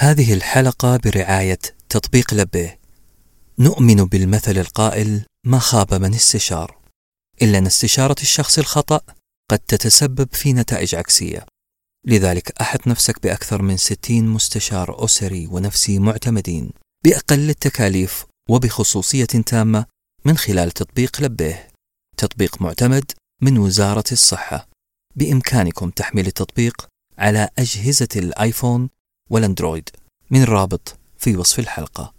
هذه الحلقة برعاية تطبيق لبيه نؤمن بالمثل القائل ما خاب من استشار. إلا أن استشارة الشخص الخطأ قد تتسبب في نتائج عكسية. لذلك أحط نفسك بأكثر من 60 مستشار أسري ونفسي معتمدين بأقل التكاليف وبخصوصية تامة من خلال تطبيق لبيه تطبيق معتمد من وزارة الصحة. بإمكانكم تحميل التطبيق على أجهزة الآيفون والأندرويد من الرابط في وصف الحلقة.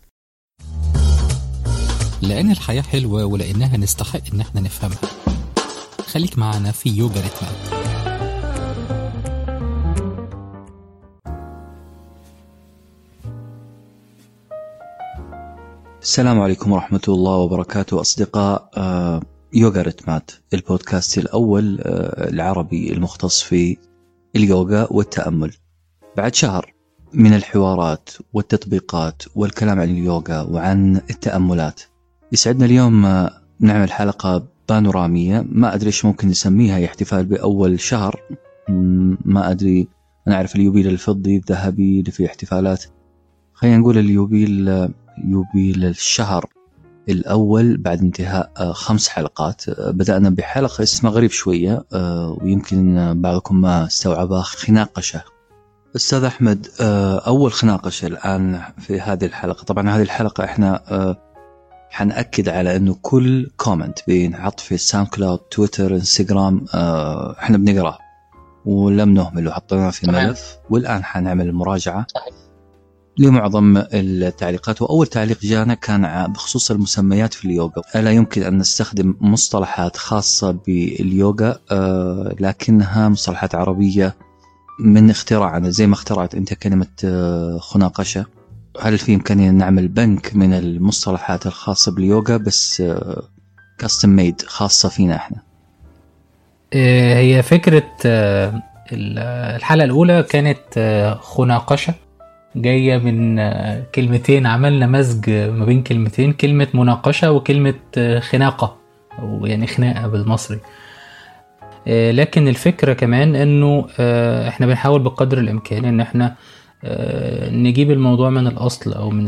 لأن الحياة حلوة ولأنها نستحق إن إحنا نفهمها. خليك معنا في يوجا ريتمات السلام عليكم ورحمة الله وبركاته أصدقاء آه، يوغا ريتمات البودكاست الأول آه، العربي المختص في اليوغا والتأمل. بعد شهر من الحوارات والتطبيقات والكلام عن اليوغا وعن التأملات. يسعدنا اليوم آه، نعمل حلقة بانورامية. ما أدري إيش ممكن نسميها احتفال بأول شهر. ما أدري. أنا أعرف اليوبيل الفضي الذهبي اللي في احتفالات. خلينا نقول اليوبيل آه، يوبيل الشهر الأول بعد انتهاء آه، خمس حلقات. بدأنا بحلقة اسمها غريب شوية ويمكن بعضكم ما استوعبها خناقشة. أستاذ أحمد آه، أول خناقشه الآن في هذه الحلقة طبعا هذه الحلقة إحنا آه، حنأكد على إنه كل comment بينحط في ال SoundCloud تويتر انستغرام آه، إحنا بنقراه ولم نهمل وحطيناه في ملف والآن حنعمل المراجعة. لمعظم التعليقات وأول تعليق جانا كان بخصوص المسميات في اليوغا ألا يمكن أن نستخدم مصطلحات خاصة باليوغا لكنها مصطلحات عربية من اختراعنا زي ما اخترعت أنت كلمة آه، خناقشة. هل في إمكانية نعمل بنك من المصطلحات الخاصة باليوغا بس كاستم ميد خاصة فينا إحنا؟ آه، هي فكرة آه، الحلقة الأولى كانت خناقشة. جاية من كلمتين عملنا مزج ما بين كلمتين كلمة مناقشة وكلمة خناقة أو يعني خناقة بالمصري. آه، لكن الفكرة كمان إنه آه، إحنا بنحاول بقدر الإمكان إن إحنا آه، نجيب الموضوع من الأصل أو من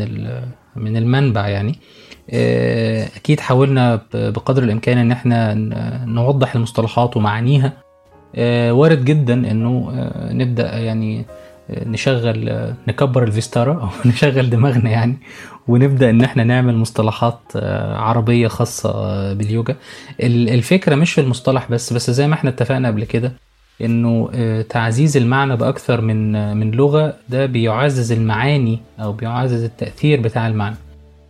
من المنبع يعني. أكيد حاولنا بقدر الإمكان إن إحنا نوضح المصطلحات ومعانيها. وارد جدا إنه نبدأ يعني نشغل نكبر الفيستارا أو نشغل دماغنا يعني ونبدأ إن إحنا نعمل مصطلحات آه، عربية خاصة آه، باليوجا الفكرة مش في المصطلح بس بس زي ما إحنا اتفقنا قبل كده إنه آه، تعزيز المعنى بأكثر من من لغة ده بيعزز المعاني أو بيعزز التأثير بتاع المعنى.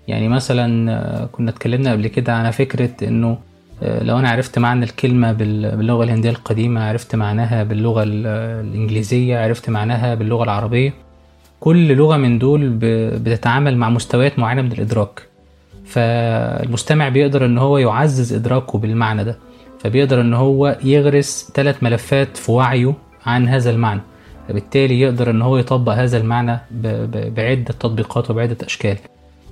يعني مثلا كنا اتكلمنا قبل كده على فكرة إنه لو أنا عرفت معنى الكلمة باللغة الهندية القديمة عرفت معناها باللغة الإنجليزية عرفت معناها باللغة العربية كل لغة من دول بتتعامل مع مستويات معينة من الإدراك. فالمستمع بيقدر إن هو يعزز إدراكه بالمعنى ده. فبيقدر إن هو يغرس ثلاث ملفات في وعيه عن هذا المعنى. فبالتالي يقدر إن هو يطبق هذا المعنى بعدة تطبيقات وبعدة أشكال.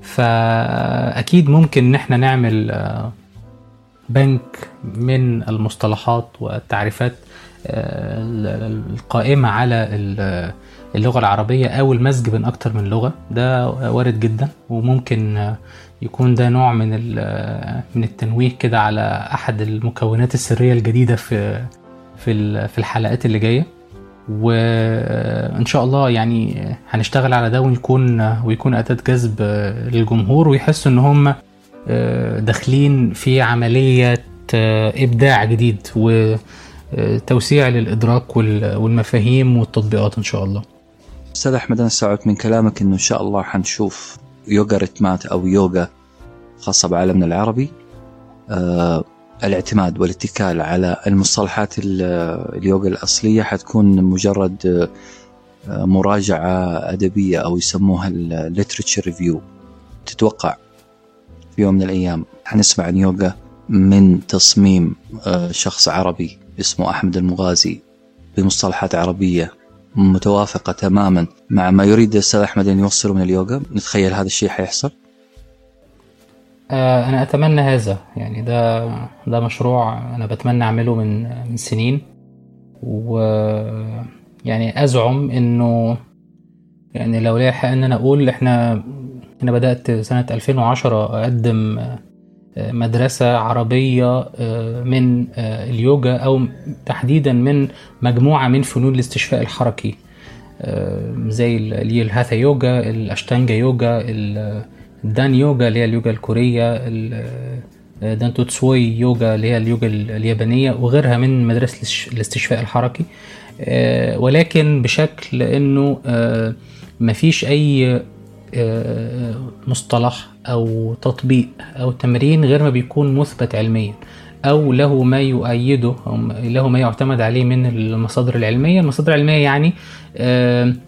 فأكيد ممكن إن إحنا نعمل آه، بنك من المصطلحات والتعريفات آه، القائمة على اللغة العربية أو المزج بين أكتر من لغة. ده وارد جدا وممكن يكون ده نوع من من التنويه كده على أحد المكونات السرية الجديدة في في في الحلقات اللي جاية. وإن شاء الله يعني هنشتغل على ده ويكون ويكون أداة جذب للجمهور ويحسوا إن هم داخلين في عملية إبداع جديد وتوسيع للإدراك والمفاهيم والتطبيقات إن شاء الله. أستاذ أحمد أنا استوعبت من كلامك إنه إن شاء الله حنشوف يوغا رتمات أو يوغا خاصة بعالمنا العربي آه الاعتماد والاتكال على المصطلحات اليوغا الأصلية حتكون مجرد آه مراجعة أدبية أو يسموها ال literature review تتوقع؟ في يوم من الأيام. حنسمع عن يوغا من تصميم آه شخص عربي اسمه أحمد المغازي بمصطلحات عربية متوافقة تماما مع ما يريد الأستاذ أحمد أن يوصله من اليوغا. نتخيل هذا الشيء حيحصل؟ آه، أنا أتمنى هذا. يعني ده ده مشروع أنا بتمنى أعمله من من سنين. و يعني أزعم إنه يعني لو ليا حق ان أنا أقول إحنا أنا بدأت سنة 2010 أقدم مدرسة عربية من اليوجا أو تحديدا من مجموعة من فنون الاستشفاء الحركي زي الهاثا يوجا الأشتانجا يوجا الدان يوجا اللي هي اليوجا الكورية دانتو تسوي يوجا اللي هي اليوجا اليابانية وغيرها من مدرسة الاستشفاء الحركي. ولكن بشكل إنه مفيش أي مصطلح أو تطبيق أو تمرين غير ما بيكون مثبت علميا أو له ما يؤيده أو له ما يعتمد عليه من المصادر العلمية. المصادر العلمية يعني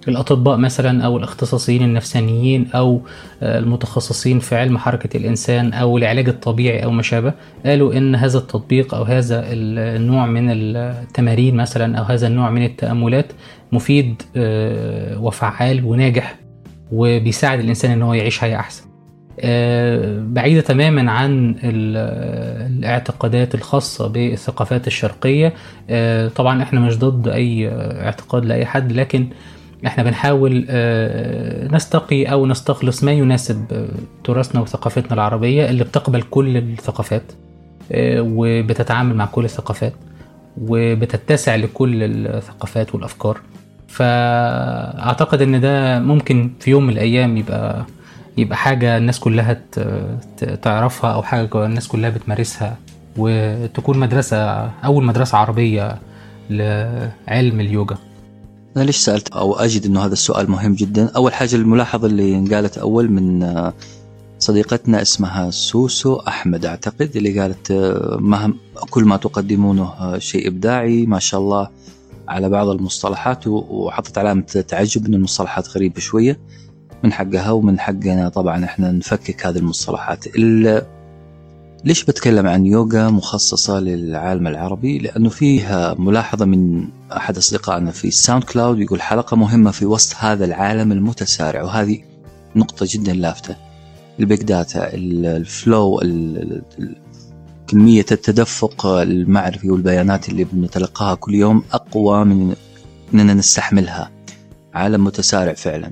الأطباء مثلا أو الاختصاصيين النفسانيين أو المتخصصين في علم حركة الإنسان أو العلاج الطبيعي أو ما شابه. قالوا إن هذا التطبيق أو هذا النوع من التمارين مثلا أو هذا النوع من التأملات مفيد وفعال وناجح. وبيساعد الإنسان إن هو يعيش حياة أحسن. بعيدة تماما عن الاعتقادات الخاصة بالثقافات الشرقية. طبعا إحنا مش ضد أي اعتقاد لأي حد لكن إحنا بنحاول نستقي أو نستخلص ما يناسب تراثنا وثقافتنا العربية اللي بتقبل كل الثقافات وبتتعامل مع كل الثقافات وبتتسع لكل الثقافات والأفكار. فأعتقد إن ده ممكن في يوم من الأيام يبقى يبقى حاجة الناس كلها تعرفها أو حاجة الناس كلها بتمارسها. وتكون مدرسه أول مدرسة عربية لعلم اليوجا أنا ليش سألت أو أجد إنه هذا السؤال مهم جدا؟ أول حاجة الملاحظة اللي انقالت أول من صديقتنا اسمها سوسو أحمد. أعتقد اللي قالت مهم كل ما تقدمونه شيء إبداعي ما شاء الله على بعض المصطلحات وحطت علامه تعجب إن المصطلحات غريبة شوية. من حقها ومن حقنا طبعا إحنا نفكك هذه المصطلحات. ليش بتكلم عن يوغا مخصصة للعالم العربي؟ لأنه فيها ملاحظة من أحد أصدقائنا في SoundCloud يقول حلقة مهمة في وسط هذا العالم المتسارع وهذه نقطة جدا لافتة. ال big data ال flow كمية التدفق المعرفي والبيانات اللي بنتلقاها كل يوم أقوى من أننا نستحملها عالم متسارع فعلا.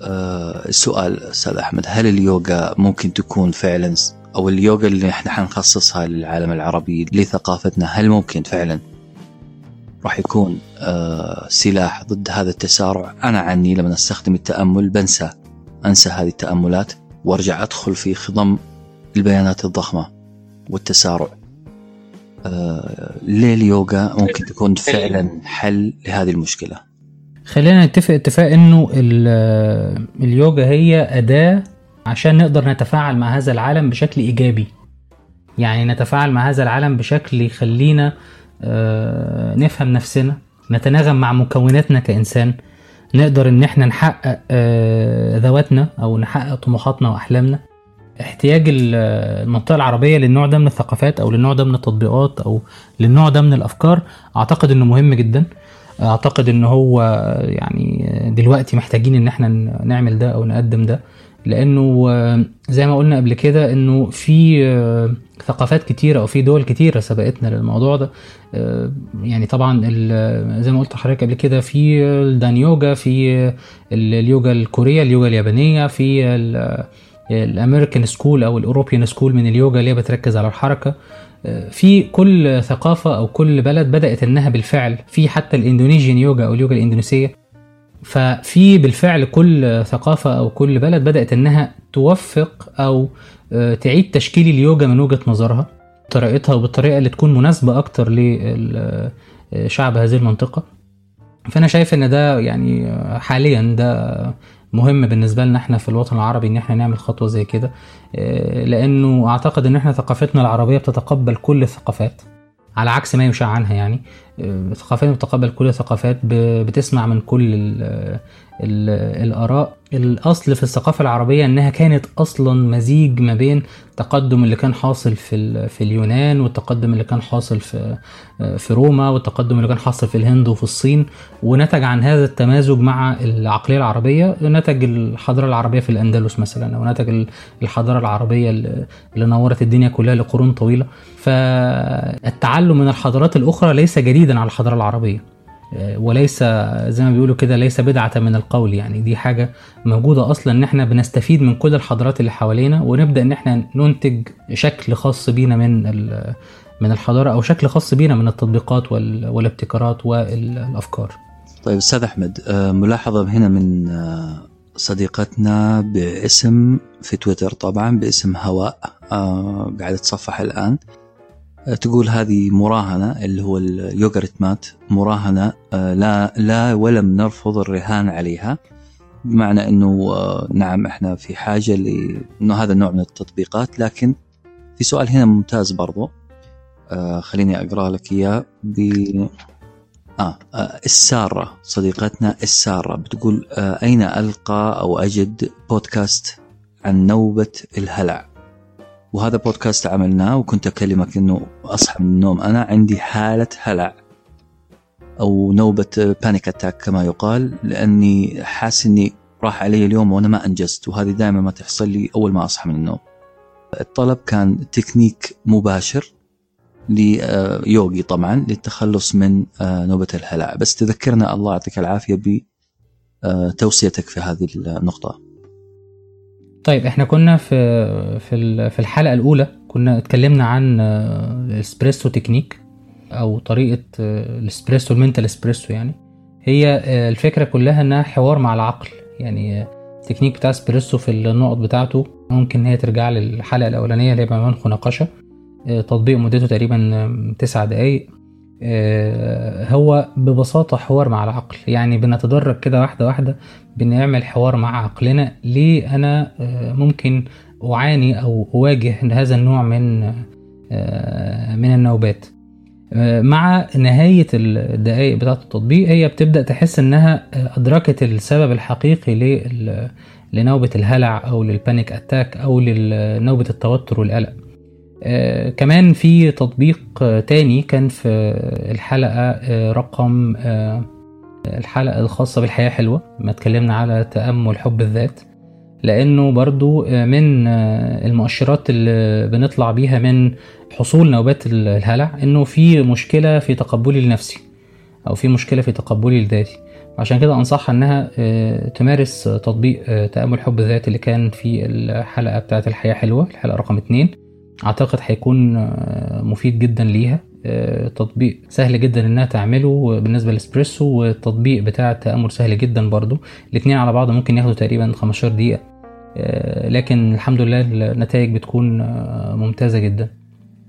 فالسؤال أستاذ أحمد هل اليوغا ممكن تكون فعلا أو اليوغا اللي إحنا حنخصصها للعالم العربي لثقافتنا هل ممكن فعلا راح يكون سلاح ضد هذا التسارع؟ أنا عني لما أستخدم التأمل بنسى أنسى هذه التأملات وأرجع أدخل في خضم البيانات الضخمة. والتسارع. ليه اليوغا ممكن تكون فعلا حل لهذه المشكلة. خلينا نتفق اتفاق إنه اليوجا هي أداة عشان نقدر نتفاعل مع هذا العالم بشكل إيجابي. يعني نتفاعل مع هذا العالم بشكل يخلينا نفهم نفسنا نتناغم مع مكوناتنا كإنسان نقدر إن إحنا نحقق ذواتنا أو نحقق طموحاتنا وأحلامنا. احتياج المنطقة العربية للنوع ده من الثقافات أو للنوع ده من التطبيقات أو للنوع ده من الأفكار أعتقد إنه مهم جدا. أعتقد إن هو يعني دلوقتي محتاجين إن إحنا نعمل ده أو نقدم ده. لأنه زي ما قلنا قبل كده إنه في ثقافات كتيرة أو في دول كتيرة سبقتنا للموضوع ده. يعني طبعا زي ما قلت لحضرتك قبل كده في ال Dahn يوجا في اليوجا الكورية اليوجا اليابانية في ال American school أو ال European school من اليوجا اللي هي بتركز على الحركة. في كل ثقافة أو كل بلد بدأت إنها بالفعل في حتى الإندونيسيان يوجا أو اليوجا الإندونيسية. ففي بالفعل كل ثقافة أو كل بلد بدأت إنها توفق أو تعيد تشكيل اليوجا من وجهة نظرها بطريقتها وبالطريقة اللي تكون مناسبة أكتر لشعب هذه المنطقة. فأنا شايف إن ده يعني حاليا ده مهم بالنسبة لنا إحنا في الوطن العربي ان إحنا نعمل خطوة زي كده لأنه أعتقد إن إحنا ثقافتنا العربية بتتقبل كل الثقافات على عكس ما يشاع عنها يعني. ثقافتنا بتتقبل كل الثقافات بتسمع من كل ال ال الآراء. الأصل في الثقافة العربية إنها كانت أصلا مزيج ما بين التقدم اللي كان حاصل في في اليونان والتقدم اللي كان حاصل في في روما والتقدم اللي كان حاصل في الهند وفي الصين ونتج عن هذا التمازج مع العقلية العربية نتج الحضارة العربية في الأندلس مثلا أو نتج الحضارة العربية اللي نورت الدنيا كلها لقرون طويلة. فالتعلم من الحضارات الأخرى ليس جديدا. على الحضارة العربية. وليس زي ما بيقولوا كده ليس بدعة من القول يعني. دي حاجة موجودة أصلا إن إحنا بنستفيد من كل الحضارات اللي حوالينا ونبدأ إن إحنا ننتج شكل خاص بينا من من الحضارة أو شكل خاص بينا من التطبيقات والابتكارات والأفكار. طيب أستاذ أحمد ملاحظة هنا من صديقتنا باسم في تويتر طبعا باسم هواء قاعدة تصفح الآن. تقول هذه مراهنة اللي هو اليوغرت مات مراهنة لا لا ولم نرفض الرهان عليها بمعنى إنه نعم إحنا في حاجة لأنه هذا النوع من التطبيقات لكن في سؤال هنا ممتاز برضو خليني أقرأ لك إياه ب آه السارة صديقتنا السارة بتقول آه أين ألقى أو أجد بودكاست عن نوبة الهلع؟ وهذا بودكاست عملناه وكنت أكلمك أنه أصحى من النوم. أنا عندي حالة هلع أو نوبة panic attack كما يقال لأني حاسس أني راح علي اليوم وأنا ما أنجزت وهذه دائما ما تحصل لي أول ما أصحى من النوم. الطلب كان تكنيك مباشر ليوغي طبعا للتخلص من نوبة الهلع. بس تذكرنا الله يعطيك العافية بتوصيتك في هذه النقطة. طيب إحنا كنا في في في الحلقة الأولى كنا اتكلمنا عن ال espresso technique أو طريقة ال espresso ال mental espresso يعني. هي الفكرة كلها إنها حوار مع العقل. يعني التكنيك بتاع اسبريسو في النقط بتاعته ممكن إن هي ترجع للحلقة الأولانية اللي هي بعنوان خناقشة تطبيق مدته تقريبا تسع دقايق. هو ببساطة حوار مع العقل. يعني بنتدرج كده واحدة واحدة بنعمل حوار مع عقلنا. ليه أنا ممكن أعاني أو أواجه هذا النوع من من النوبات؟ مع نهاية الدقايق بتاعة التطبيق هي بتبدأ تحس إنها أدركت السبب الحقيقي لنوبة الهلع أو للبانيك أتاك أو لنوبة التوتر والقلق. آه كمان في تطبيق تاني كان في الحلقة آه رقم آه الحلقة الخاصة بالحياة حلوة ما اتكلمنا على تأمل حب الذات لأنه برضو من المؤشرات اللي بنطلع بيها من حصول نوبات الهلع إنه في مشكلة في تقبلي لنفسي أو في مشكلة في تقبلي لذاتي. عشان كده أنصحها إنها تمارس تطبيق تأمل حب الذات اللي كان في الحلقة بتاعة الحياة حلوة الحلقة رقم اتنين. أعتقد هيكون مفيد جدا ليها. تطبيق سهل جدا إنها تعمله بالنسبة للاسبريسو والتطبيق بتاع التأمل سهل جدا برضو. الاثنين على بعض ممكن ياخدوا تقريبا 15 دقيقة. لكن الحمد لله النتائج بتكون ممتازة جدا.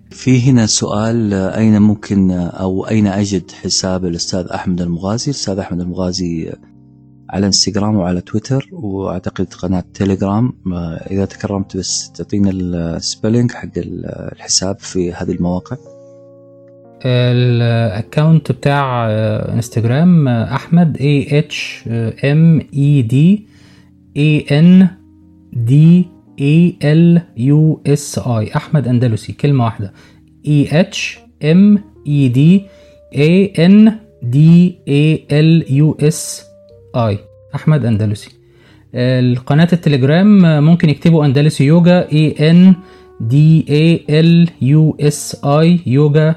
في هنا سؤال أين ممكن أو أين أجد حساب الأستاذ أحمد المغازي؟ الأستاذ أحمد المغازي على انستغرام وعلى تويتر وأعتقد قناة تيليجرام. إذا تكرمت بس تعطينا ال spelling حق الحساب في هذه المواقع. ال account بتاع انستغرام أحمد A H M E D A N D A L U S I أحمد أندلسي كلمة واحدة. A H M E D A N D A L U S I أحمد أندلسي. القناة التليجرام ممكن يكتبوا أندلسي يوجا A N D A L U S I يوجا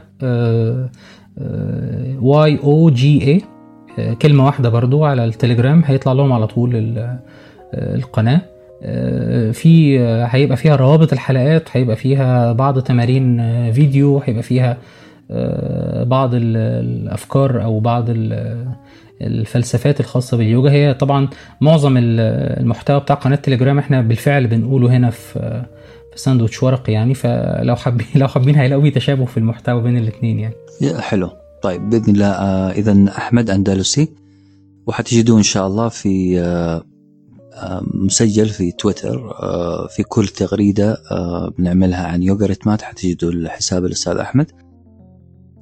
واي أو جي اي كلمة واحدة برضو على التليجرام هيطلع لهم على طول القناة. في هيبقى فيها روابط الحلقات هيبقى فيها بعض تمارين فيديو هيبقى فيها بعض الأفكار أو بعض الفلسفات الخاصة باليوجا. هي طبعا معظم المحتوى بتاع قناة تليجرام إحنا بالفعل بنقوله هنا في في ساندوتش ورقي يعني. فلو حابين لو حابين هيلاقوا في تشابه في المحتوى بين الاثنين يعني. حلو. طيب بإذن الله آه اذا أحمد أندلسي وحتجدوه إن شاء الله في آه مسجل في تويتر آه في كل تغريدة بنعملها عن يوغا ريتمات. حتجدوا الحساب الأستاذ أحمد.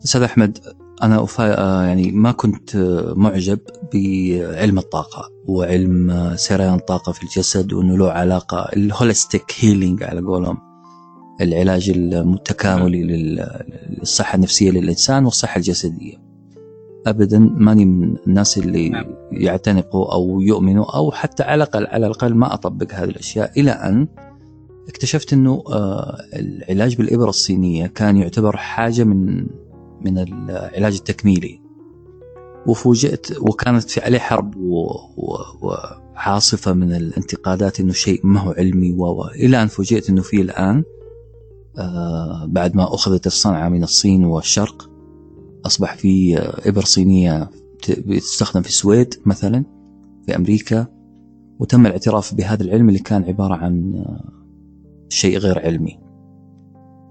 أستاذ أحمد أنا أفا يعني ما كنت معجب بعلم الطاقة وعلم سريان الطاقة في الجسد وأنه له علاقة ال holistic healing على قولهم العلاج المتكاملي للصحة النفسية للإنسان والصحة الجسدية. أبدا ماني من الناس اللي يعتنقوا أو يؤمنوا أو حتى على الأقل على الأقل ما أطبق هذه الأشياء إلى أن اكتشفت أنه العلاج بالإبرة الصينية كان يعتبر حاجة من من العلاج التكميلي وفوجئت وكانت في عليه حرب وعاصفه من الانتقادات إنه شيء ما هو علمي و إلى أن فوجئت إنه في الآن آه بعد ما أخذت الصنعة من الصين والشرق أصبح في إبر صينية بتستخدم في السويد مثلا في أمريكا وتم الاعتراف بهذا العلم اللي كان عبارة عن آه، شيء غير علمي.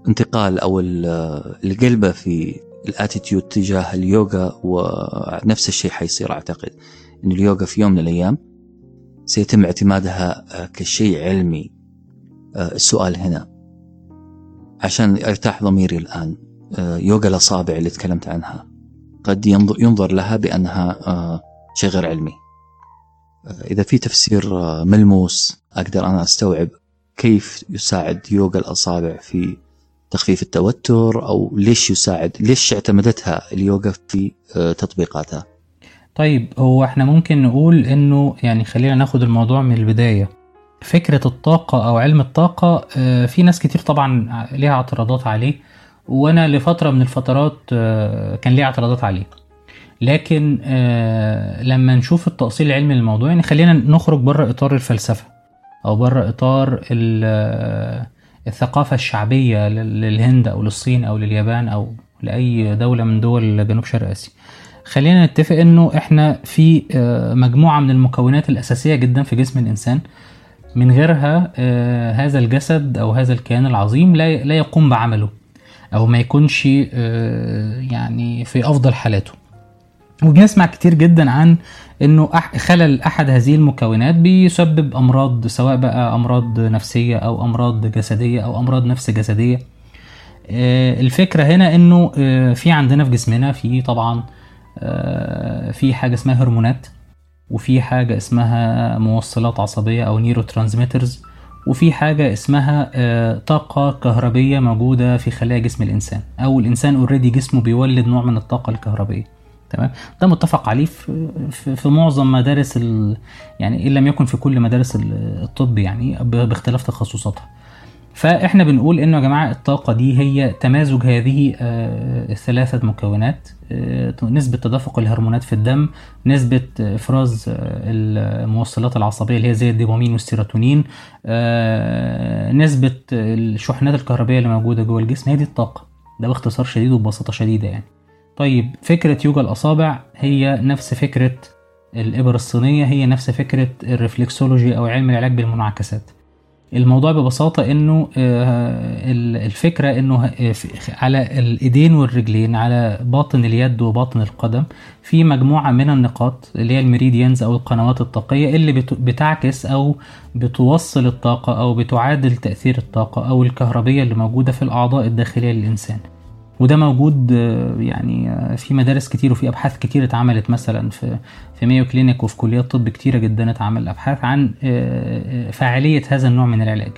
انتقال أو القلبة في الاتيتيود تجاه اليوغا ونفس الشيء حيصير أعتقد. إن اليوغا في يوم من الأيام سيتم اعتمادها آه، كشيء علمي. آه، السؤال هنا. عشان أرتاح ضميري الآن يوغا الاصابع اللي تكلمت عنها. قد ينظر, لها بأنها شيء غير علمي. إذا في تفسير آه، ملموس أقدر أنا أستوعب كيف يساعد يوغا الأصابع في تخفيف التوتر أو ليش يساعد ليش اعتمدتها اليوغا في آه، تطبيقاتها؟ طيب هو إحنا ممكن نقول إنه يعني خلينا ناخد الموضوع من البداية. فكرة الطاقة أو علم الطاقة آه، في ناس كتير طبعا ليها اعتراضات عليه وأنا لفترة من الفترات كان ليها اعتراضات عليه. لكن آه لما نشوف التأصيل العلمي للموضوع يعني خلينا نخرج بره إطار الفلسفة أو بره إطار آه، الثقافة الشعبية للهند أو للصين أو لليابان أو لأي دولة من دول جنوب شرق آسيا. خلينا نتفق إنه إحنا في آه، مجموعة من المكونات الأساسية جدا في جسم الإنسان. من غيرها آه، هذا الجسد أو هذا الكيان العظيم لا يقوم بعمله أو ما يكونش يعني في أفضل حالاته. وبنسمع كتير جدا عن إنه خلل أحد هذه المكونات بيسبب أمراض سواء بقى أمراض نفسية أو أمراض جسدية أو أمراض نفس جسدية. آه، الفكرة هنا إنه آه، في عندنا في جسمنا في طبعا آه، في حاجة اسمها هرمونات وفي حاجة اسمها موصلات عصبية أو neurotransmitters وفي حاجة اسمها طاقة كهربية موجودة في خلايا جسم الإنسان أو الإنسان already جسمه بيولد نوع من الطاقة الكهربية. تمام؟ ده متفق عليه في, في, في معظم مدارس ال يعني إن لم يكن في كل مدارس الطب يعني باختلاف تخصصاتها. فإحنا بنقول إنه يا جماعة الطاقة دي هي تمازج هذه آه، الثلاثه مكونات آه، نسبة تدفق الهرمونات في الدم نسبة إفراز آه، الموصلات العصبية اللي هي زي الدوبامين والسيروتونين نسبة الشحنات الكهربائية اللي موجودة جوه الجسم. هي دي الطاقة. ده باختصار شديد وببساطة شديدة يعني. طيب فكرة يوجا الأصابع هي نفس فكرة الإبر الصينية هي نفس فكرة ال reflexology أو علم العلاج بالمنعكسات. الموضوع ببساطة إنه آه، الفكرة إنه آه، على الإيدين والرجلين على باطن اليد وباطن القدم في مجموعة من النقاط اللي هي ال meridians أو القنوات الطاقية اللي بتعكس أو بتوصل الطاقة أو بتعادل تأثير الطاقة أو الكهربية اللي موجودة في الأعضاء الداخلية للإنسان. وده موجود آه، يعني آه، في مدارس كتير وفي أبحاث كتير اتعملت مثلا في في مايو كلينيك وفي كليات طب كتيرة جدا اتعمل أبحاث عن آه، فاعلية هذا النوع من العلاج.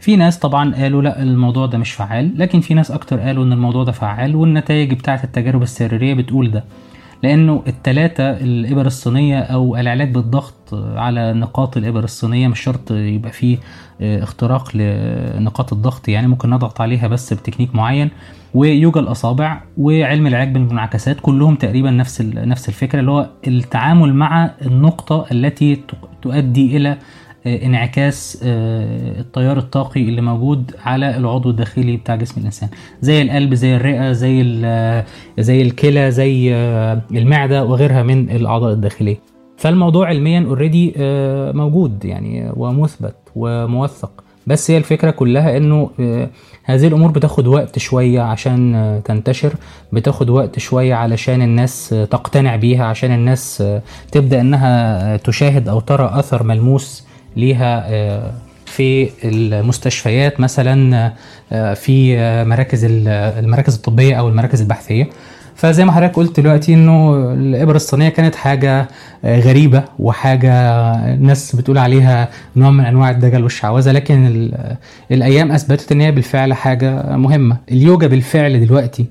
في ناس طبعا قالوا لا الموضوع ده مش فعال لكن في ناس أكتر قالوا إن الموضوع ده فعال والنتائج بتاعة التجارب السريرية بتقول ده. لأنه التلاتة الإبر الصينية أو العلاج بالضغط على نقاط الإبر الصينية مش شرط يبقى فيه اختراق لنقاط الضغط يعني ممكن نضغط عليها بس بتكنيك معين. ويوجا الأصابع وعلم العلاج بالمنعكسات كلهم تقريبا نفس نفس الفكرة اللي هو التعامل مع النقطة التي تؤدي إلى آه، انعكاس آه، التيار الطاقي اللي موجود على العضو الداخلي بتاع جسم الإنسان. زي القلب زي الرئة زي زي الكلى زي آه، المعدة وغيرها من الأعضاء الداخلية. فالموضوع علميا اوريدي موجود يعني ومثبت وموثق. بس هي الفكرة كلها إنه هذه الأمور بتاخد وقت شوية عشان تنتشر بتاخد وقت شوية علشان الناس تقتنع بيها عشان الناس تبدأ إنها تشاهد أو ترى أثر ملموس ليها في المستشفيات مثلا في مراكز المراكز الطبية أو المراكز البحثية. فزي ما حضرتك قلت دلوقتي إنه الابره الصينية كانت حاجة آه، غريبة وحاجة الناس بتقول عليها نوع من أنواع الدجل والشعوذة لكن الأيام أثبتت إن هي بالفعل حاجة مهمة. اليوجا بالفعل دلوقتي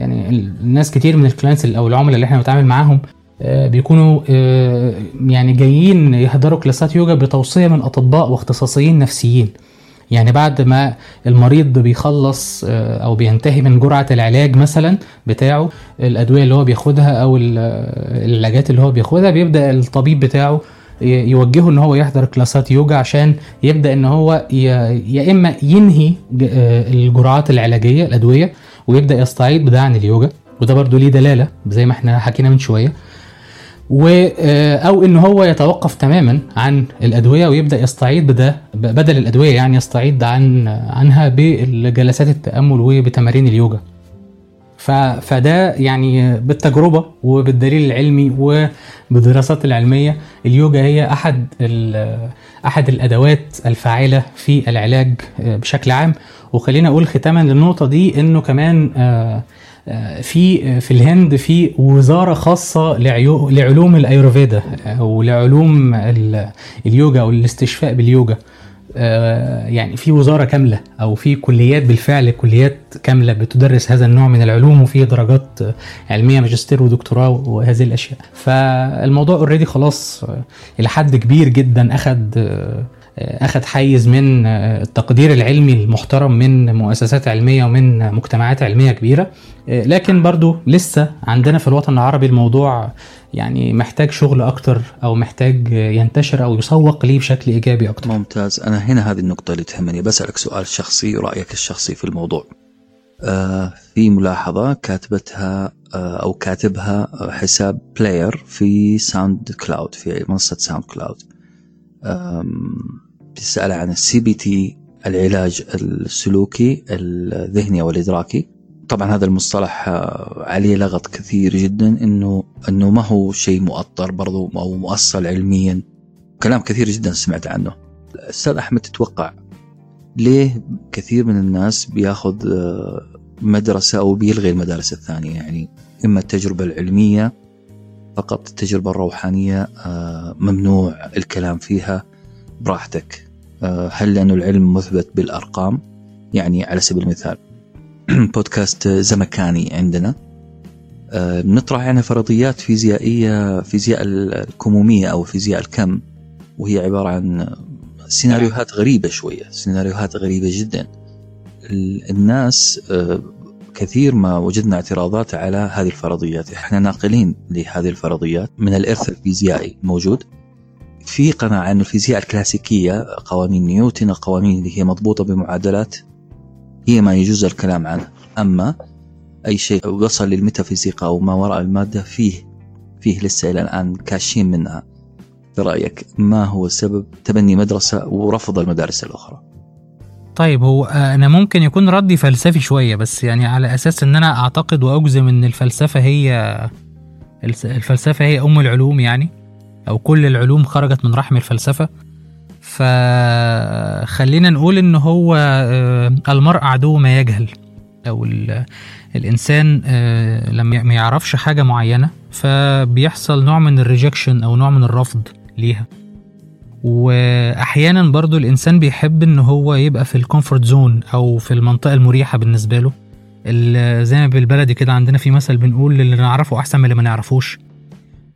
يعني الناس كتير من الكلاينتس أو العملاء اللي إحنا بنتعامل معاهم آه، بيكونوا آه، يعني جايين يحضروا كلاسات يوجا بتوصية من أطباء واختصاصيين نفسيين. يعني بعد ما المريض بيخلص آه، أو بينتهي من جرعة العلاج مثلا بتاعه الأدوية اللي هو بياخدها أو ال- العلاجات اللي هو بياخدها بيبدأ الطبيب بتاعه يوجهه إن هو يحضر كلاسات يوجا عشان يبدأ إن هو يا إما ينهي آه، الجرعات العلاجية الأدوية ويبدأ يستعيد بده عن اليوجا. وده برضو ليه دلالة زي ما إحنا حكينا من شوية. و آه، أو إن هو يتوقف تماما عن الأدوية ويبدأ يستعيد بده بدل الأدوية يعني يستعيد عن عنها بالجلسات التأمل وبتمارين اليوجا. فده يعني بالتجربة وبالدليل العلمي وبالدراسات العلمية اليوجا هي أحد. أحد الأدوات الفاعلة في العلاج بشكل عام وخلينا أقول ختاما للنقطة دي إنه كمان آه، في في الهند في وزارة خاصة لعلوم ال Ayurveda أو لعلوم ال- اليوجا أو الاستشفاء باليوجا. آه، يعني في وزارة كاملة أو في كليات بالفعل كليات كاملة بتدرس هذا النوع من العلوم وفي درجات آه، علمية ماجستير ودكتوراه وهذه الأشياء. فالموضوع already خلاص آه، إلى حد كبير جدا اخد آه، أخذ حيز من آه، التقدير العلمي المحترم من مؤسسات علمية ومن مجتمعات علمية كبيرة. آه، لكن برضو لسه عندنا في الوطن العربي الموضوع يعني محتاج شغل أكتر أو محتاج ينتشر أو يسوق ليه بشكل إيجابي أكتر. ممتاز. أنا هنا هذه النقطة اللي تهمني. بسألك سؤال شخصي رأيك الشخصي في الموضوع. آه في ملاحظة كاتبتها آه أو كاتبها حساب player في ساوند كلاود في منصة ساوند كلاود آم، بتسأل عن ال CBT العلاج السلوكي الذهني والإدراكي طبعا هذا المصطلح آه، عليه لغط كثير جدا إنه إنه ما هو شيء مؤطر برضو أو مؤصل علميا. كلام كثير جدا سمعت عنه. أستاذ أحمد تتوقع ليه كثير من الناس بياخذ آه، مدرسة أو بيلغي المدارس الثانية؟ يعني إما التجربة العلمية فقط التجربة الروحانية آه، ممنوع الكلام فيها براحتك. هل لأنه العلم مثبت بالأرقام؟ يعني على سبيل المثال بودكاست زمكاني عندنا آه، بنطرح يعني فرضيات فيزيائية فيزياء الكمومية أو فيزياء الكم وهي عبارة عن سيناريوهات غريبة شوية سيناريوهات غريبة جدا. ال- الناس آه، كثير ما وجدنا اعتراضات على هذه الفرضيات. إحنا ناقلين لهذه الفرضيات. من الإرث الفيزيائي موجود. في قناعة أن الفيزياء الكلاسيكية قوانين نيوتن القوانين اللي هي مضبوطة بمعادلات هي ما يجوز الكلام عنها. أما أي شيء وصل للميتافيزيقا أو ما وراء المادة فيه فيه لسه إلى الآن كاشين منها. في رأيك ما هو سبب تبني مدرسة ورفض المدارس الأخرى؟ طيب هو آه، أنا ممكن يكون ردي فلسفي شوية بس يعني على أساس إن أنا أعتقد وأجزم إن الفلسفة هي الفلسفة هي أم العلوم يعني. أو كل العلوم خرجت من رحم الفلسفة. فخلينا نقول إن هو آه، المرء عدو ما يجهل. أو ال- الإنسان آه، لما ما يعرفش حاجة معينة فبيحصل نوع من ال rejection أو نوع من الرفض ليها. وأحيانا برضو الإنسان بيحب إن هو يبقى في ال comfort zone أو في المنطقة المريحة بالنسبة له. زي ما بالبلدي كده عندنا في مثل بنقول اللي نعرفه أحسن من اللي ما نعرفوش.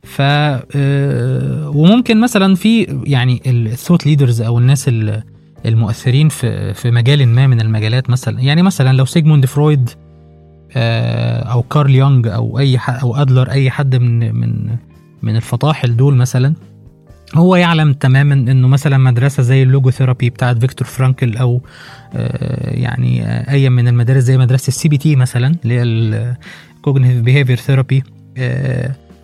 ف آه، وممكن مثلا في يعني ال thought leaders أو الناس ال- المؤثرين في في مجال ما من المجالات مثلا يعني مثلا لو سيجموند فرويد آه، أو كارل يونغ أو أي أو أدلر أي حد من من من الفطاحل دول مثلا هو يعلم تماما إنه مثلا مدرسة زي ال logotherapy بتاعت فيكتور فرانكل أو آه، يعني أي من المدارس زي مدرسة ال CBT مثلا اللي هي ال cognitive behavior therapy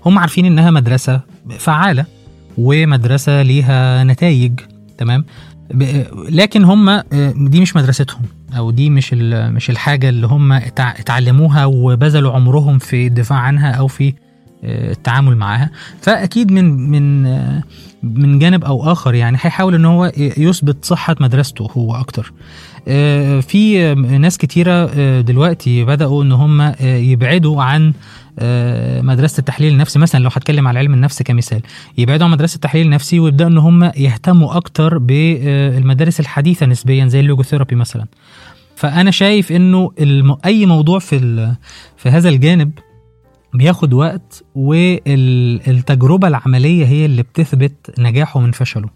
هم عارفين إنها مدرسة فعالة ومدرسة ليها نتائج تمام؟ لكن هم دي مش مدرستهم أو دي مش مش الحاجة اللي هم اتع- اتعلموها وبذلوا عمرهم في الدفاع عنها أو في آه، التعامل معاها. فأكيد من من من جانب أو آخر يعني هيحاول إن هو يثبت صحة مدرسته هو أكتر. آه، في ناس كتيرة آه، دلوقتي بدأوا إن هم يبعدوا عن مدرسة التحليل النفسي. مثلا لو هتكلم على علم النفس كمثال يبعدوا عن مدرسة التحليل النفسي ويبدأوا إن هم يهتموا أكتر بالمدارس الحديثة نسبيا زي اللوجوثيرابي مثلا. فأنا شايف إنه الم... أي موضوع في. في هذا الجانب بياخد وقت والتجربة العملية هي اللي بتثبت نجاحه من فشله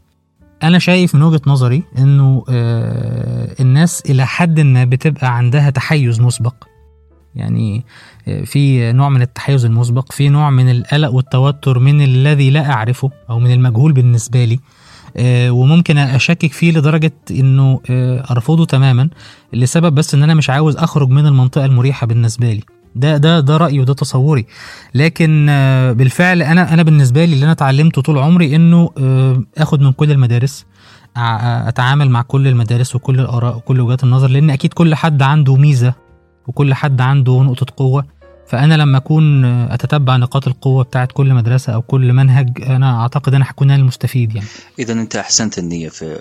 أنا شايف من وجهة نظري إنه آه، الناس إلى حد ما بتبقى عندها تحيز مسبق. يعني آه، في نوع من التحيز المسبق في نوع من القلق والتوتر من الذي لا أعرفه أو من المجهول بالنسبة لي. آه، وممكن أشكك فيه لدرجة إنه أرفضه تماما لسبب بس إن أنا مش عاوز أخرج من المنطقة المريحة بالنسبة لي. ده ده ده رأيي وده تصوري. لكن آه، بالفعل أنا أنا بالنسبة لي اللي أنا اتعلمته طول عمري إنه آه، آخد من كل المدارس أتعامل مع كل المدارس وكل الآراء وكل وجهات النظر لأن أكيد كل حد عنده ميزة وكل حد عنده نقطة قوة. فأنا لما أكون أتتبع نقاط القوة بتاعت كل مدرسة أو كل منهج أنا أعتقد أنا هكون أنا المستفيد يعني. اذا أنت أحسنت النية في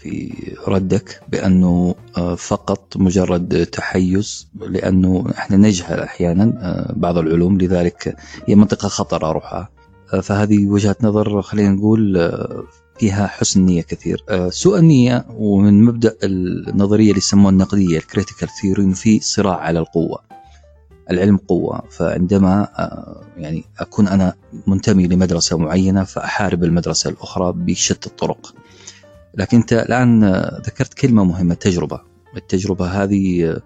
في ردك بأنه آه، فقط مجرد تحيز لأنه إحنا نجهل أحيانا آه، بعض العلوم. لذلك هي منطقة خطر اروحها آه، فهذه وجهة نظر خلينا نقول فيها حسن نية كثير. سوء النية ومن مبدأ النظرية اللي يسموها النقدية ال critical theory في صراع على القوة. العلم قوة فعندما آه، يعني أكون أنا منتمي لمدرسة معينة فأحارب المدرسة الأخرى بشتى الطرق لكن أنت الآن ذكرت كلمة مهمة التجربة التجربة هذه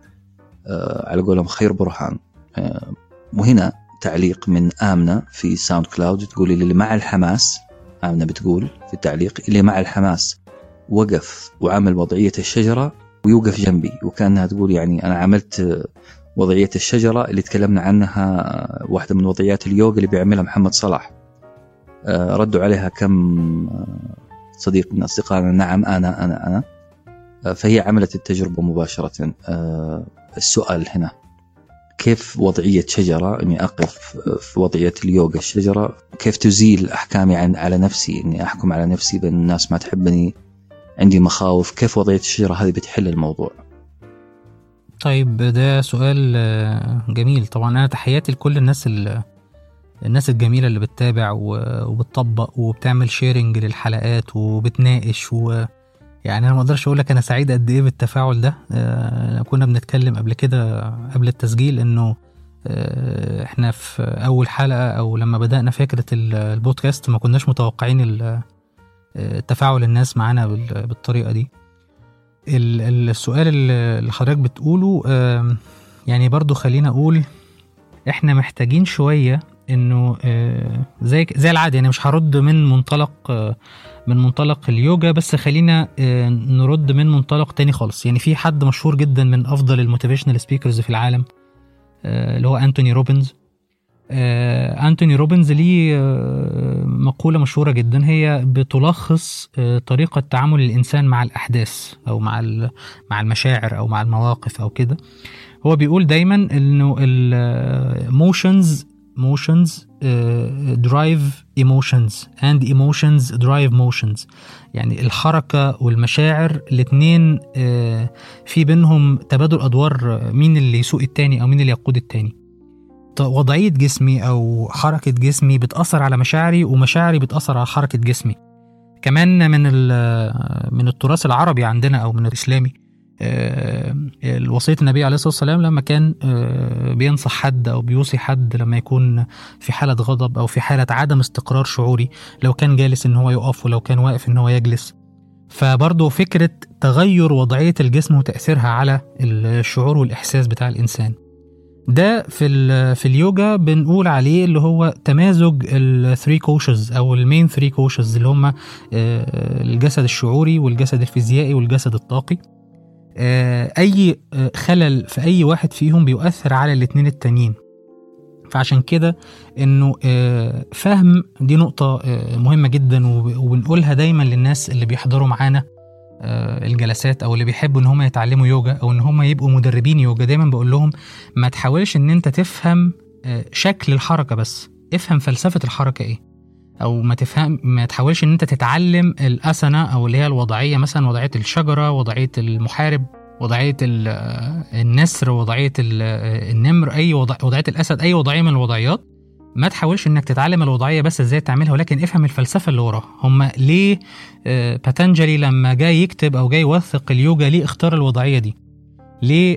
آه، على قولهم خير برهان آه، وهنا تعليق من آمنة في ساوند كلاود تقول اللي مع الحماس آمنة بتقول في التعليق اللي مع الحماس وقف وعمل وضعية الشجرة ويوقف جنبي وكأنها تقول يعني أنا عملت وضعية الشجرة اللي تكلمنا عنها واحدة من وضعيات اليوغا اللي بيعملها محمد صلاح. آه، ردوا عليها كم آه، صديق من أصدقائنا نعم أنا أنا أنا. آه، فهي عملت التجربة مباشرة. السؤال هنا. كيف وضعية شجرة إني أقف في وضعية اليوغا الشجرة. كيف تزيل أحكامي عن على نفسي إني أحكم على نفسي بأن الناس ما تحبني. عندي مخاوف. كيف وضعية الشجرة هذه بتحل الموضوع؟ طيب ده سؤال آه، جميل. طبعا أنا تحياتي لكل الناس الناس الجميلة اللي بتتابع وبتطبق وبتعمل شيرنج للحلقات وبتناقش و يعني أنا ما أقدرش أقول لك أنا سعيد قد إيه بالتفاعل ده. آه، كنا بنتكلم قبل كده قبل التسجيل إنه آه، إحنا في أول حلقة أو لما بدأنا فكرة البودكاست ما كناش متوقعين تفاعل الناس معانا بالطريقة دي. السؤال اللي حضرتك بتقوله يعني برضو خلينا أقول إحنا محتاجين شوية إنه آه، زي زي العادة يعني مش هرد من منطلق آه، من منطلق اليوجا بس خلينا آه، نرد من منطلق تاني خالص. يعني في حد مشهور جدا من أفضل ال motivational speakers في العالم اللي هو أنتوني روبنز. أنتوني روبنز ليه مقولة مشهورة جدا. هي بتلخص طريقة تعامل الإنسان مع الأحداث أو مع مع المشاعر أو مع المواقف أو كده. هو بيقول دايما إنه ال motions motions drive emotions and emotions drive motions يعني الحركة والمشاعر الاتنين في بينهم تبادل أدوار مين اللي يسوق التاني أو مين اللي يقود التاني. وضعية جسمي أو حركة جسمي بتأثر على مشاعري ومشاعري بتأثر على حركة جسمي. كمان من من التراث العربي عندنا أو من الإسلامي. آه، الوصية النبي عليه الصلاة والسلام لما كان آه، بينصح حد أو بيوصي حد لما يكون في حالة غضب أو في حالة عدم استقرار شعوري لو كان جالس إن هو يقف ولو كان واقف إن هو يجلس. فبرضه فكرة تغير وضعية الجسم وتأثيرها على الشعور والإحساس بتاع الإنسان. ده في في اليوجا بنقول عليه اللي هو تمازج ال three koshas أو ال main three koshas اللي هم الجسد الشعوري والجسد الفيزيائي والجسد الطاقي. آه، أي آه، خلل في أي واحد فيهم بيؤثر على الاثنين التانيين. فعشان كده إنه آه، فهم دي نقطة مهمة جدا وبنقولها دايما للناس اللي بيحضروا معانا آه، الجلسات أو اللي بيحبوا إن هم يتعلموا يوجا أو إن هم يبقوا مدربين يوجا. دايما بقول لهم ما تحاولش إن أنت تفهم آه، شكل الحركة بس. افهم فلسفة الحركة إيه. أو ما تفهم ما تحاولش إن أنت تتعلم الأسنة أو اللي هي الوضعية مثلا وضعية الشجرة وضعية المحارب وضعية النسر وضعية النمر أي وضعية الأسد أي وضعية من الوضعيات. ما تحاولش إنك تتعلم الوضعية بس إزاي تعملها ولكن افهم الفلسفة اللي وراها. هم ليه باتنجلي آه، لما جاي يكتب أو جاي يوثق اليوجا ليه اختار الوضعية دي؟ ليه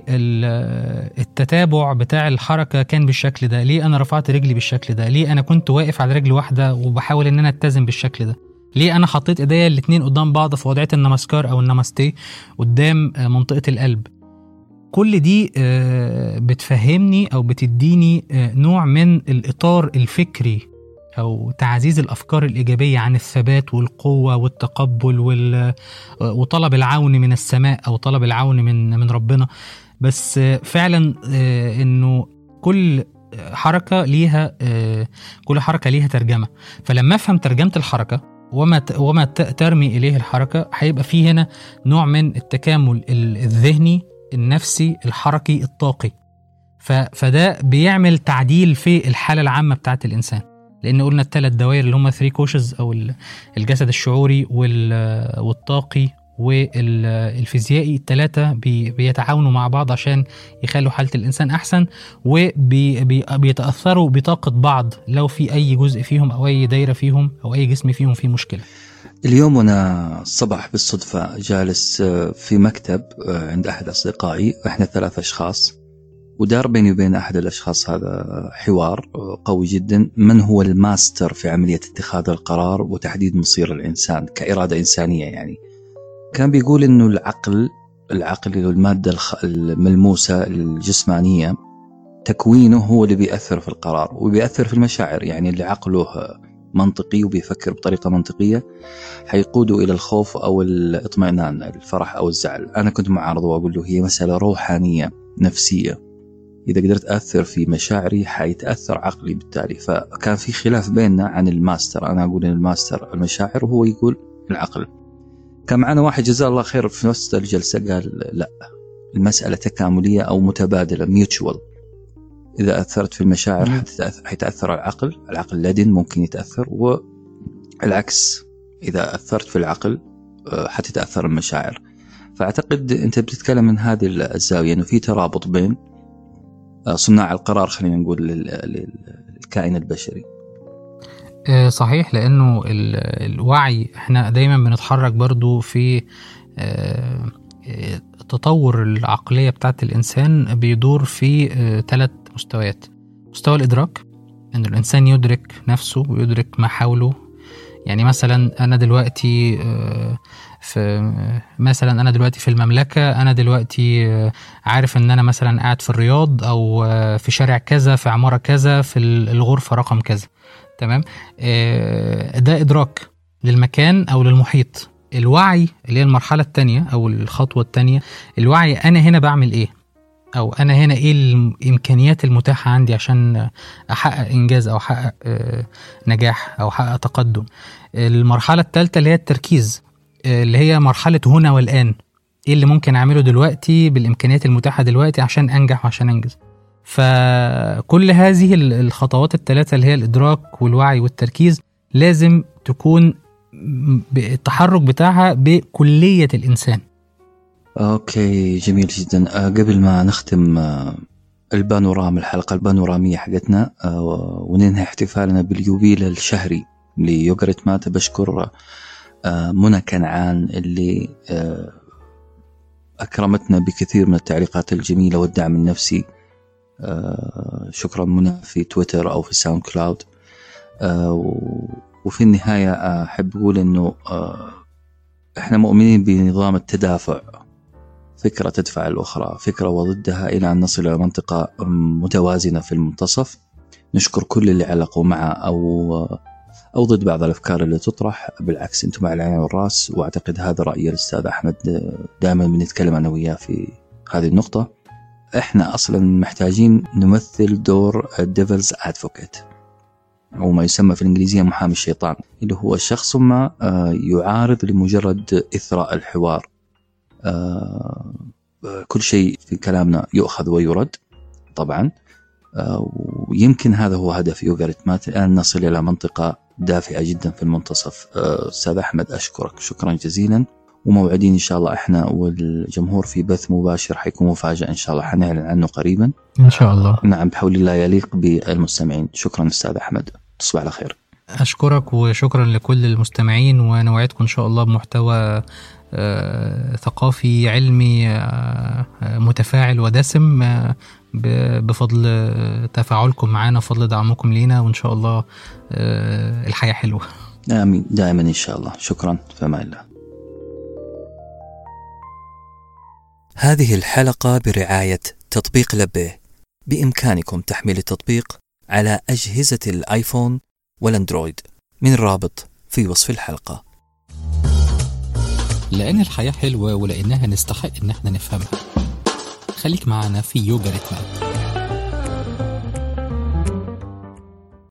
التتابع بتاع الحركة كان بالشكل ده ليه أنا رفعت رجلي بالشكل ده؟ ليه أنا كنت واقف على رجل واحدة وبحاول إن أنا أتزن بالشكل ده؟ ليه أنا حطيت إيديا الاتنين قدام بعض في وضعية النمسكار أو النمستي قدام آه، منطقة القلب؟ كل دي آه، بتفهمني أو بتديني آه، نوع من الإطار الفكري أو تعزيز الأفكار الإيجابية عن الثبات والقوة والتقبل وال... وطلب العون من السماء أو طلب العون من من ربنا. بس فعلا آه، إنه كل حركة ليها آه، كل حركة ليها ترجمة. فلما أفهم ترجمة الحركة وما وما ترمي إليه الحركة هيبقى في هنا نوع من التكامل ال- الذهني النفسي الحركي الطاقي. فده بيعمل تعديل في الحالة العامة بتاعت الإنسان. لأن قلنا الثلاث دوائر اللي هم three koshas أو ال- الجسد الشعوري وال... والطاقي والفيزيائي بي... بيتعاونوا مع بعض عشان يخلوا حالة الإنسان أحسن وبيتاثروا بطاقة بعض لو في أي جزء فيهم أو أي دايرة فيهم أو أي جسم فيهم فيه مشكلة. اليوم وأنا الصباح بالصدفة جالس آه، في مكتب آه، عند أحد أصدقائي إحنا ثلاث أشخاص. ودار بيني وبين أحد الأشخاص هذا حوار قوي جدا. من هو الماستر في عملية اتخاذ القرار وتحديد مصير الإنسان كإرادة إنسانية يعني؟ كان بيقول إنه العقل العقل المادة الملموسة الجسمانية تكوينه هو اللي بيأثر في القرار وبيأثر في المشاعر. يعني اللي عقله منطقي وبيفكر بطريقة منطقية حيقوده إلى الخوف أو الاطمئنان الفرح أو الزعل. أنا كنت معارضه وأقول له هي مسألة روحانية نفسية. إذا قدرت أثر في مشاعري حيتأثر عقلي بالتالي. فكان في خلاف بيننا عن الماستر. أنا أقول إن الماستر المشاعر وهو يقول العقل. كان معنا واحد جزاه الله خير في نفس الجلسة قال لا المسألة تكاملية أو متبادلة mutual إذا أثرت في المشاعر حيتأثر العقل. العقل لدن ممكن يتأثر والعكس إذا أثرت في العقل آه، حتتأثر المشاعر. فأعتقد أنت بتتكلم من هذه الزاوية أنه في ترابط بين صناع القرار خلينا نقول لل- لل- للكائن البشري. آه، صحيح لأنه ال- الوعي إحنا دايما بنتحرك برضو في آه، آه، تطور العقلية بتاعت الإنسان بيدور في ثلاث مستويات. مستوى الإدراك إن الإنسان يدرك نفسه ويدرك ما حوله يعني مثلا أنا دلوقتي آه، في مثلا أنا دلوقتي في المملكة أنا دلوقتي آه، عارف إن أنا مثلا قاعد في الرياض أو آه، في شارع كذا في عمارة كذا في الغرفة رقم كذا. تمام؟ آه، ده إدراك للمكان أو للمحيط. الوعي اللي هي المرحلة الثانية أو الخطوة الثانية الوعي أنا هنا بعمل إيه؟ أو أنا هنا إيه الإمكانيات المتاحة عندي عشان أحقق إنجاز أو أحقق نجاح أو أحقق تقدم؟ المرحلة الثالثه اللي هي التركيز. اللي هي مرحلة هنا والآن. إيه اللي ممكن أعمله دلوقتي بالإمكانيات المتاحة دلوقتي عشان أنجح وعشان أنجز. فكل هذه ال- الخطوات الثلاثة اللي هي الإدراك والوعي والتركيز لازم تكون التحرك بتاعها بكلية الإنسان. okay جميل جدا. آه، قبل ما نختم آه، البانوراما الحلقة البانورامية حقتنا آه، وننهي احتفالنا باليوبيل الشهري ليوغرت مات بشكر منى كنعان اللي آه، أكرمتنا بكثير من التعليقات الجميلة والدعم النفسي. آه، شكرا منى في تويتر أو في ساوند كلاود. آه، وفي النهاية أحب أقول أنه إحنا مؤمنين بنظام التدافع فكرة تدفع الأخرى فكرة وضدها إلى أن نصل إلى منطقة متوازنة في المنتصف. نشكر كل اللي علقوا مع أو أو ضد بعض الأفكار اللي تطرح. بالعكس أنتم على العين والرأس وأعتقد هذا رأي الأستاذ أحمد دائما بنتكلم أنا وياه في هذه النقطة. إحنا أصلا محتاجين نمثل دور الديفلز أدفوكيت أو ما يسمى في الإنجليزية محامي الشيطان اللي هو شخص ما آه، يعارض لمجرد إثراء الحوار. آه، كل شيء في كلامنا يؤخذ ويرد طبعا. آه، ويمكن هذا هو هدف يوغرت مات الآن نصل إلى منطقة دافئة جدا في المنتصف. آه، أستاذ أحمد أشكرك. شكرا جزيلا. وموعدين إن شاء الله إحنا والجمهور في بث مباشر حيكون مفاجأة إن شاء الله. حنعلن عنه قريبا. إن شاء الله. نعم بحول الله يليق بالمستمعين. شكرا أستاذ أحمد. تصبح على خير. أشكرك وشكرا لكل المستمعين ونوعدكم إن شاء الله بمحتوى آه، ثقافي علمي آه، آه، متفاعل ودسم بفضل تفاعلكم معنا وفضل دعمكم لينا وإن شاء الله الحياة حلوة. آمين. دائما إن شاء الله. شكرا. في أمان الله هذه الحلقة برعاية تطبيق لبيه بإمكانكم تحميل التطبيق على أجهزة الآيفون والأندرويد من الرابط في وصف الحلقة. لأن الحياة حلوة ولأنها نستحق إن إحنا نفهمها. خليك معنا في يوجا ريتمات